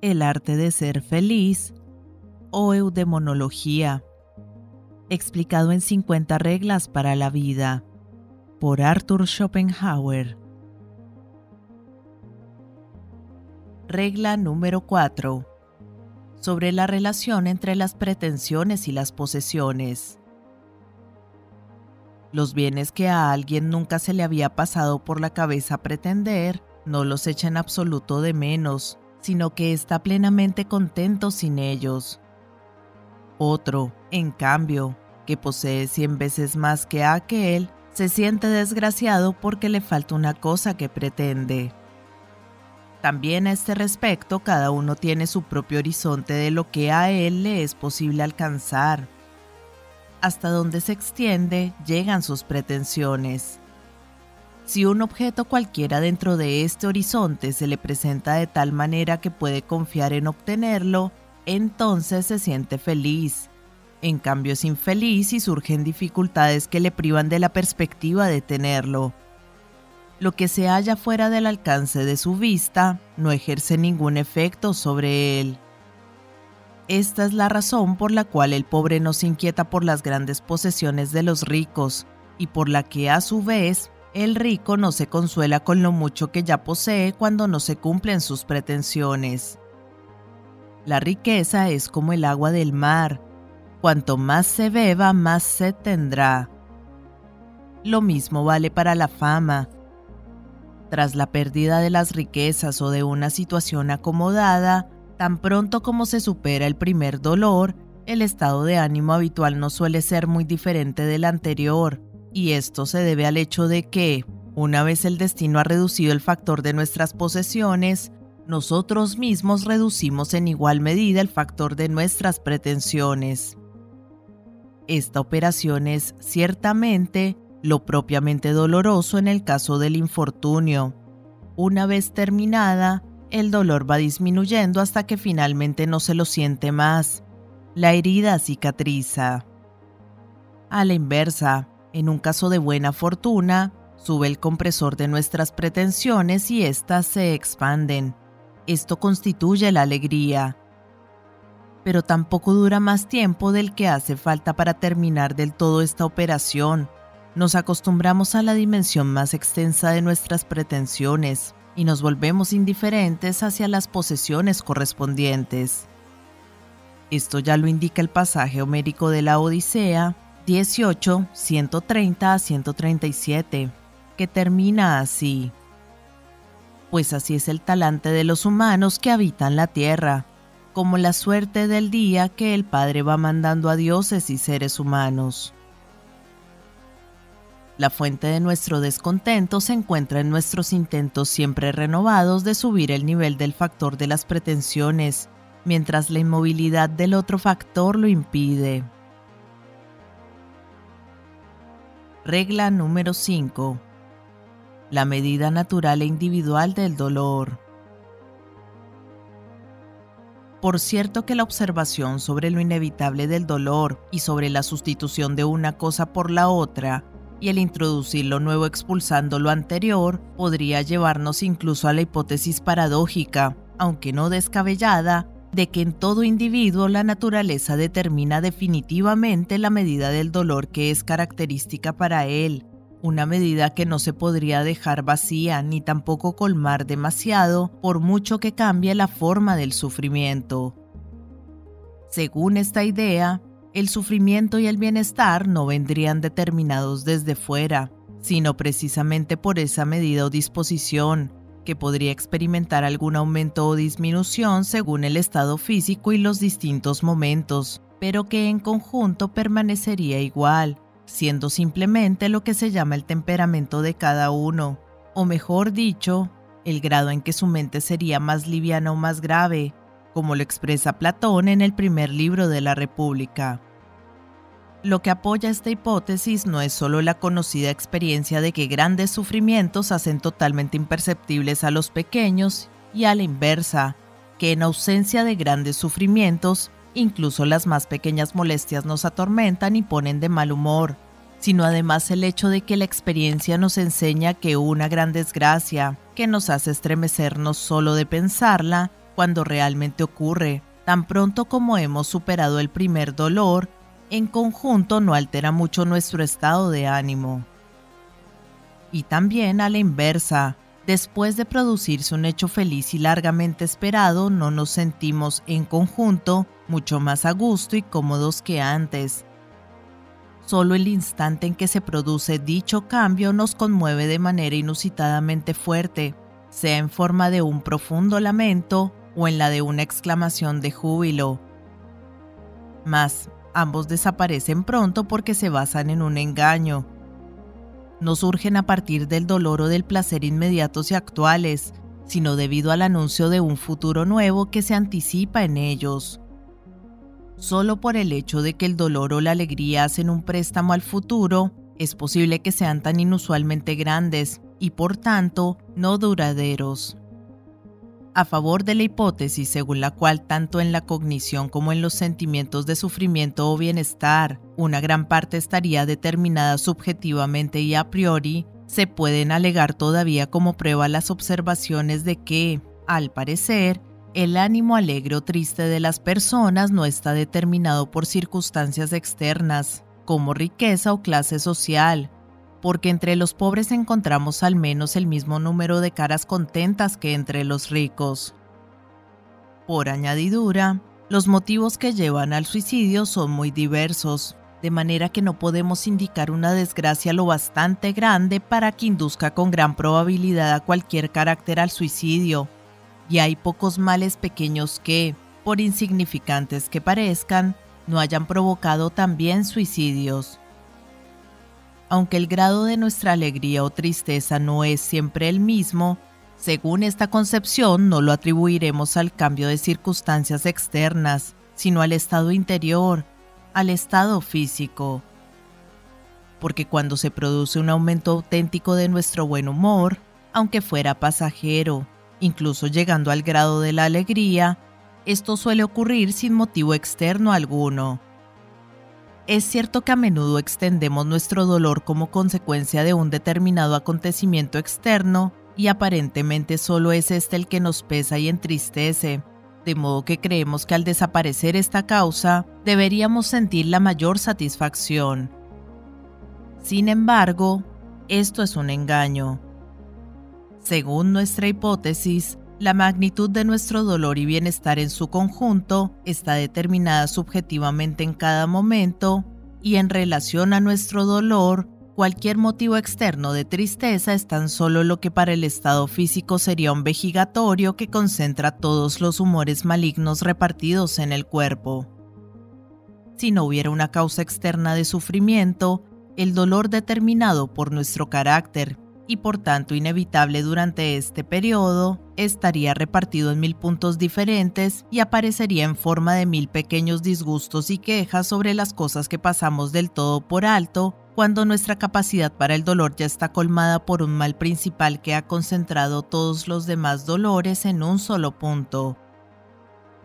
El arte de ser feliz o eudemonología, explicado en 50 reglas para la vida, por Arthur Schopenhauer. Regla número 4. Sobre la relación entre las pretensiones y las posesiones. Los bienes que a alguien nunca se le había pasado por la cabeza pretender, no los echa en absoluto de menos, sino que está plenamente contento sin ellos. Otro, en cambio, que posee cien veces más que aquel, se siente desgraciado porque le falta una cosa que pretende. También a este respecto, cada uno tiene su propio horizonte de lo que a él le es posible alcanzar. Hasta donde se extiende llegan sus pretensiones. Si un objeto cualquiera dentro de este horizonte se le presenta de tal manera que puede confiar en obtenerlo, entonces se siente feliz. En cambio es infeliz y surgen dificultades que le privan de la perspectiva de tenerlo. Lo que se halla fuera del alcance de su vista no ejerce ningún efecto sobre él. Esta es la razón por la cual el pobre no se inquieta por las grandes posesiones de los ricos y por la que a su vez el rico no se consuela con lo mucho que ya posee cuando no se cumplen sus pretensiones. La riqueza es como el agua del mar. Cuanto más se beba, más se tendrá. Lo mismo vale para la fama. Tras la pérdida de las riquezas o de una situación acomodada, tan pronto como se supera el primer dolor, el estado de ánimo habitual no suele ser muy diferente del anterior, y esto se debe al hecho de que, una vez el destino ha reducido el factor de nuestras posesiones, nosotros mismos reducimos en igual medida el factor de nuestras pretensiones. Esta operación es ciertamente lo propiamente doloroso en el caso del infortunio. Una vez terminada, el dolor va disminuyendo hasta que finalmente no se lo siente más. La herida cicatriza. A la inversa, en un caso de buena fortuna, sube el compresor de nuestras pretensiones y éstas se expanden esto constituye la alegría. Pero tampoco dura más tiempo del que hace falta para terminar del todo esta operación. Nos acostumbramos a la dimensión más extensa de nuestras pretensiones y nos volvemos indiferentes hacia las posesiones correspondientes. Esto ya lo indica el pasaje homérico de la Odisea 18, 130 a 137, que termina así pues así es el talante de los humanos que habitan la tierra, como la suerte del día que el Padre va mandando a dioses y seres humanos. La fuente de nuestro descontento se encuentra en nuestros intentos siempre renovados de subir el nivel del factor de las pretensiones, mientras la inmovilidad del otro factor lo impide. Regla número 5 la medida natural e individual del dolor. Por cierto que la observación sobre lo inevitable del dolor y sobre la sustitución de una cosa por la otra, y el introducir lo nuevo expulsando lo anterior, podría llevarnos incluso a la hipótesis paradójica, aunque no descabellada, de que en todo individuo la naturaleza determina definitivamente la medida del dolor que es característica para él, una medida que no se podría dejar vacía ni tampoco colmar demasiado por mucho que cambie la forma del sufrimiento. Según esta idea, el sufrimiento y el bienestar no vendrían determinados desde fuera, sino precisamente por esa medida o disposición, que podría experimentar algún aumento o disminución según el estado físico y los distintos momentos, pero que en conjunto permanecería igual, siendo simplemente lo que se llama el temperamento de cada uno, o mejor dicho, el grado en que su mente sería más liviana o más grave, como lo expresa Platón en el primer libro de la República. Lo que apoya esta hipótesis no es solo la conocida experiencia de que grandes sufrimientos hacen totalmente imperceptibles a los pequeños y a la inversa, que en ausencia de grandes sufrimientos Incluso las más pequeñas molestias nos atormentan y ponen de mal humor, sino además el hecho de que la experiencia nos enseña que una gran desgracia, que nos hace estremecernos solo de pensarla, cuando realmente ocurre, tan pronto como hemos superado el primer dolor, en conjunto no altera mucho nuestro estado de ánimo. Y también a la inversa, después de producirse un hecho feliz y largamente esperado, no nos sentimos en conjunto mucho más a gusto y cómodos que antes. Solo el instante en que se produce dicho cambio nos conmueve de manera inusitadamente fuerte, sea en forma de un profundo lamento o en la de una exclamación de júbilo. Mas ambos desaparecen pronto porque se basan en un engaño. No surgen a partir del dolor o del placer inmediatos y actuales, sino debido al anuncio de un futuro nuevo que se anticipa en ellos solo por el hecho de que el dolor o la alegría hacen un préstamo al futuro, es posible que sean tan inusualmente grandes y por tanto no duraderos. A favor de la hipótesis según la cual tanto en la cognición como en los sentimientos de sufrimiento o bienestar una gran parte estaría determinada subjetivamente y a priori, se pueden alegar todavía como prueba las observaciones de que, al parecer, el ánimo alegre o triste de las personas no está determinado por circunstancias externas, como riqueza o clase social, porque entre los pobres encontramos al menos el mismo número de caras contentas que entre los ricos. Por añadidura, los motivos que llevan al suicidio son muy diversos, de manera que no podemos indicar una desgracia lo bastante grande para que induzca con gran probabilidad a cualquier carácter al suicidio, y hay pocos males pequeños que, por insignificantes que parezcan, no hayan provocado también suicidios. Aunque el grado de nuestra alegría o tristeza no es siempre el mismo, según esta concepción no lo atribuiremos al cambio de circunstancias externas, sino al estado interior, al estado físico. Porque cuando se produce un aumento auténtico de nuestro buen humor, aunque fuera pasajero, incluso llegando al grado de la alegría, esto suele ocurrir sin motivo externo alguno. Es cierto que a menudo extendemos nuestro dolor como consecuencia de un determinado acontecimiento externo y aparentemente solo es este el que nos pesa y entristece, de modo que creemos que al desaparecer esta causa deberíamos sentir la mayor satisfacción. Sin embargo, esto es un engaño. Según nuestra hipótesis, la magnitud de nuestro dolor y bienestar en su conjunto está determinada subjetivamente en cada momento y en relación a nuestro dolor, cualquier motivo externo de tristeza es tan solo lo que para el estado físico sería un vejigatorio que concentra todos los humores malignos repartidos en el cuerpo. Si no hubiera una causa externa de sufrimiento, el dolor determinado por nuestro carácter y por tanto inevitable durante este periodo, estaría repartido en mil puntos diferentes y aparecería en forma de mil pequeños disgustos y quejas sobre las cosas que pasamos del todo por alto cuando nuestra capacidad para el dolor ya está colmada por un mal principal que ha concentrado todos los demás dolores en un solo punto.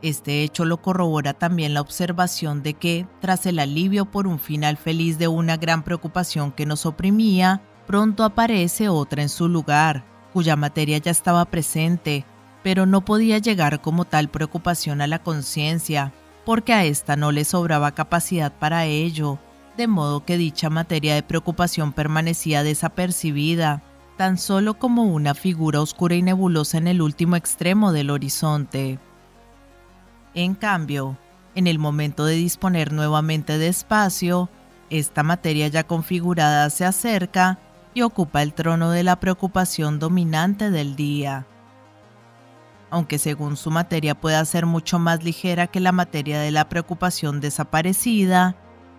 Este hecho lo corrobora también la observación de que, tras el alivio por un final feliz de una gran preocupación que nos oprimía, pronto aparece otra en su lugar, cuya materia ya estaba presente, pero no podía llegar como tal preocupación a la conciencia, porque a ésta no le sobraba capacidad para ello, de modo que dicha materia de preocupación permanecía desapercibida, tan solo como una figura oscura y nebulosa en el último extremo del horizonte. En cambio, en el momento de disponer nuevamente de espacio, esta materia ya configurada se acerca y ocupa el trono de la preocupación dominante del día. Aunque según su materia pueda ser mucho más ligera que la materia de la preocupación desaparecida,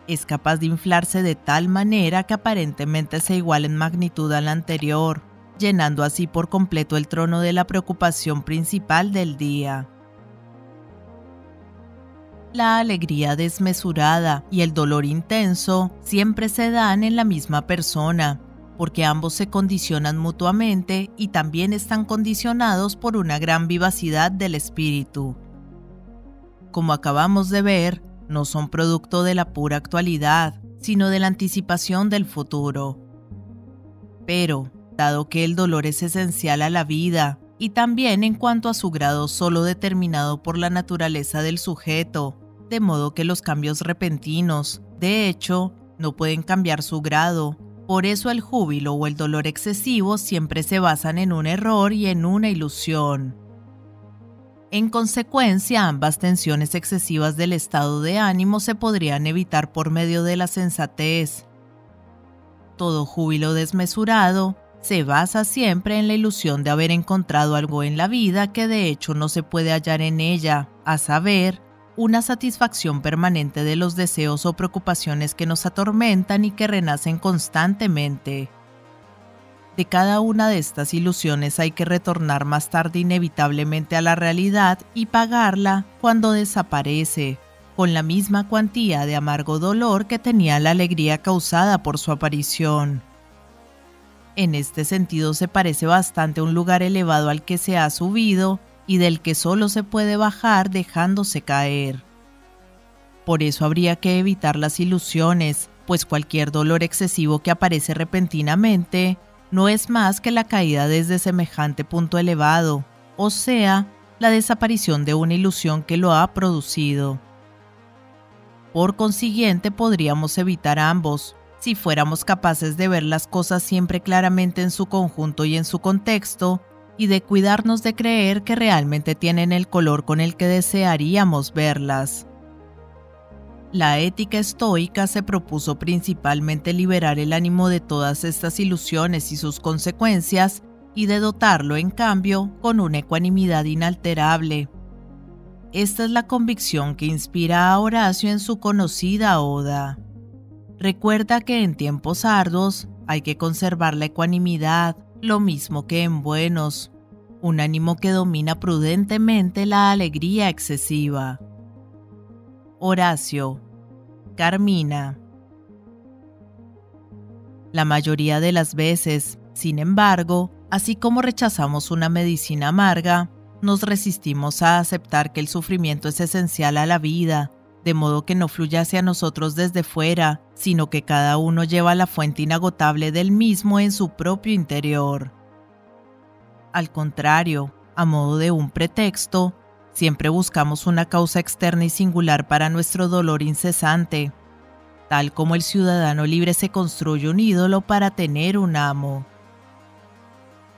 es capaz de inflarse de tal manera que aparentemente se iguala en magnitud a la anterior, llenando así por completo el trono de la preocupación principal del día. La alegría desmesurada y el dolor intenso siempre se dan en la misma persona, porque ambos se condicionan mutuamente y también están condicionados por una gran vivacidad del espíritu. Como acabamos de ver, no son producto de la pura actualidad, sino de la anticipación del futuro. Pero, dado que el dolor es esencial a la vida y también en cuanto a su grado solo determinado por la naturaleza del sujeto, de modo que los cambios repentinos, de hecho, no pueden cambiar su grado. Por eso el júbilo o el dolor excesivo siempre se basan en un error y en una ilusión. En consecuencia, ambas tensiones excesivas del estado de ánimo se podrían evitar por medio de la sensatez. Todo júbilo desmesurado se basa siempre en la ilusión de haber encontrado algo en la vida que de hecho no se puede hallar en ella, a saber, una satisfacción permanente de los deseos o preocupaciones que nos atormentan y que renacen constantemente. De cada una de estas ilusiones hay que retornar más tarde inevitablemente a la realidad y pagarla cuando desaparece, con la misma cuantía de amargo dolor que tenía la alegría causada por su aparición. En este sentido se parece bastante a un lugar elevado al que se ha subido y del que solo se puede bajar dejándose caer. Por eso habría que evitar las ilusiones, pues cualquier dolor excesivo que aparece repentinamente no es más que la caída desde semejante punto elevado, o sea, la desaparición de una ilusión que lo ha producido. Por consiguiente, podríamos evitar ambos, si fuéramos capaces de ver las cosas siempre claramente en su conjunto y en su contexto, y de cuidarnos de creer que realmente tienen el color con el que desearíamos verlas. La ética estoica se propuso principalmente liberar el ánimo de todas estas ilusiones y sus consecuencias y de dotarlo, en cambio, con una ecuanimidad inalterable. Esta es la convicción que inspira a Horacio en su conocida Oda. Recuerda que en tiempos arduos hay que conservar la ecuanimidad, lo mismo que en buenos, un ánimo que domina prudentemente la alegría excesiva. Horacio, Carmina. La mayoría de las veces, sin embargo, así como rechazamos una medicina amarga, nos resistimos a aceptar que el sufrimiento es esencial a la vida, de modo que no fluya hacia nosotros desde fuera, sino que cada uno lleva la fuente inagotable del mismo en su propio interior. Al contrario, a modo de un pretexto, siempre buscamos una causa externa y singular para nuestro dolor incesante, tal como el ciudadano libre se construye un ídolo para tener un amo.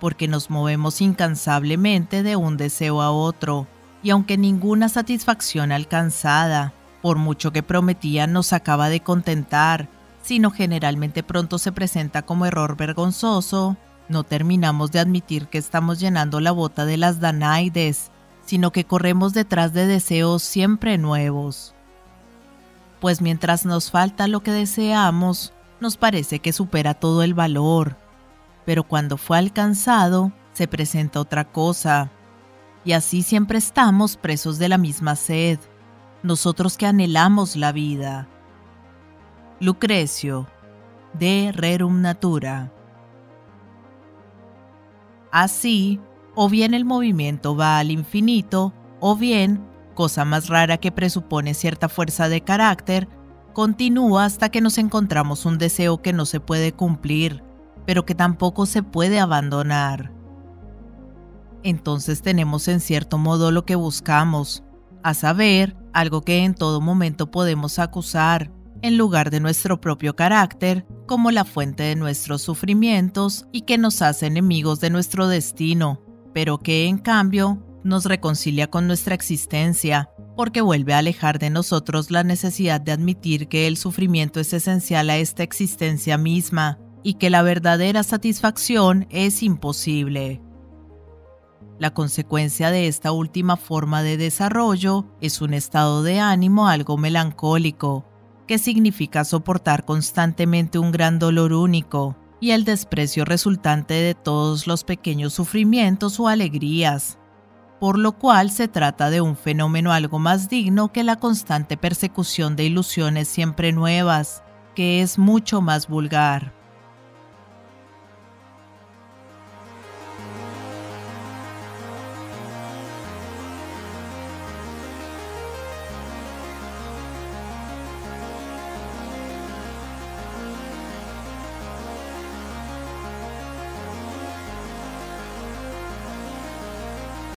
Porque nos movemos incansablemente de un deseo a otro, y aunque ninguna satisfacción alcanzada, por mucho que prometía, nos acaba de contentar, sino generalmente pronto se presenta como error vergonzoso, no terminamos de admitir que estamos llenando la bota de las Danaides, sino que corremos detrás de deseos siempre nuevos. Pues mientras nos falta lo que deseamos, nos parece que supera todo el valor, pero cuando fue alcanzado, se presenta otra cosa, y así siempre estamos presos de la misma sed nosotros que anhelamos la vida. Lucrecio, de Rerum Natura. Así, o bien el movimiento va al infinito, o bien, cosa más rara que presupone cierta fuerza de carácter, continúa hasta que nos encontramos un deseo que no se puede cumplir, pero que tampoco se puede abandonar. Entonces tenemos en cierto modo lo que buscamos, a saber, algo que en todo momento podemos acusar, en lugar de nuestro propio carácter, como la fuente de nuestros sufrimientos y que nos hace enemigos de nuestro destino, pero que en cambio nos reconcilia con nuestra existencia, porque vuelve a alejar de nosotros la necesidad de admitir que el sufrimiento es esencial a esta existencia misma y que la verdadera satisfacción es imposible. La consecuencia de esta última forma de desarrollo es un estado de ánimo algo melancólico, que significa soportar constantemente un gran dolor único y el desprecio resultante de todos los pequeños sufrimientos o alegrías, por lo cual se trata de un fenómeno algo más digno que la constante persecución de ilusiones siempre nuevas, que es mucho más vulgar.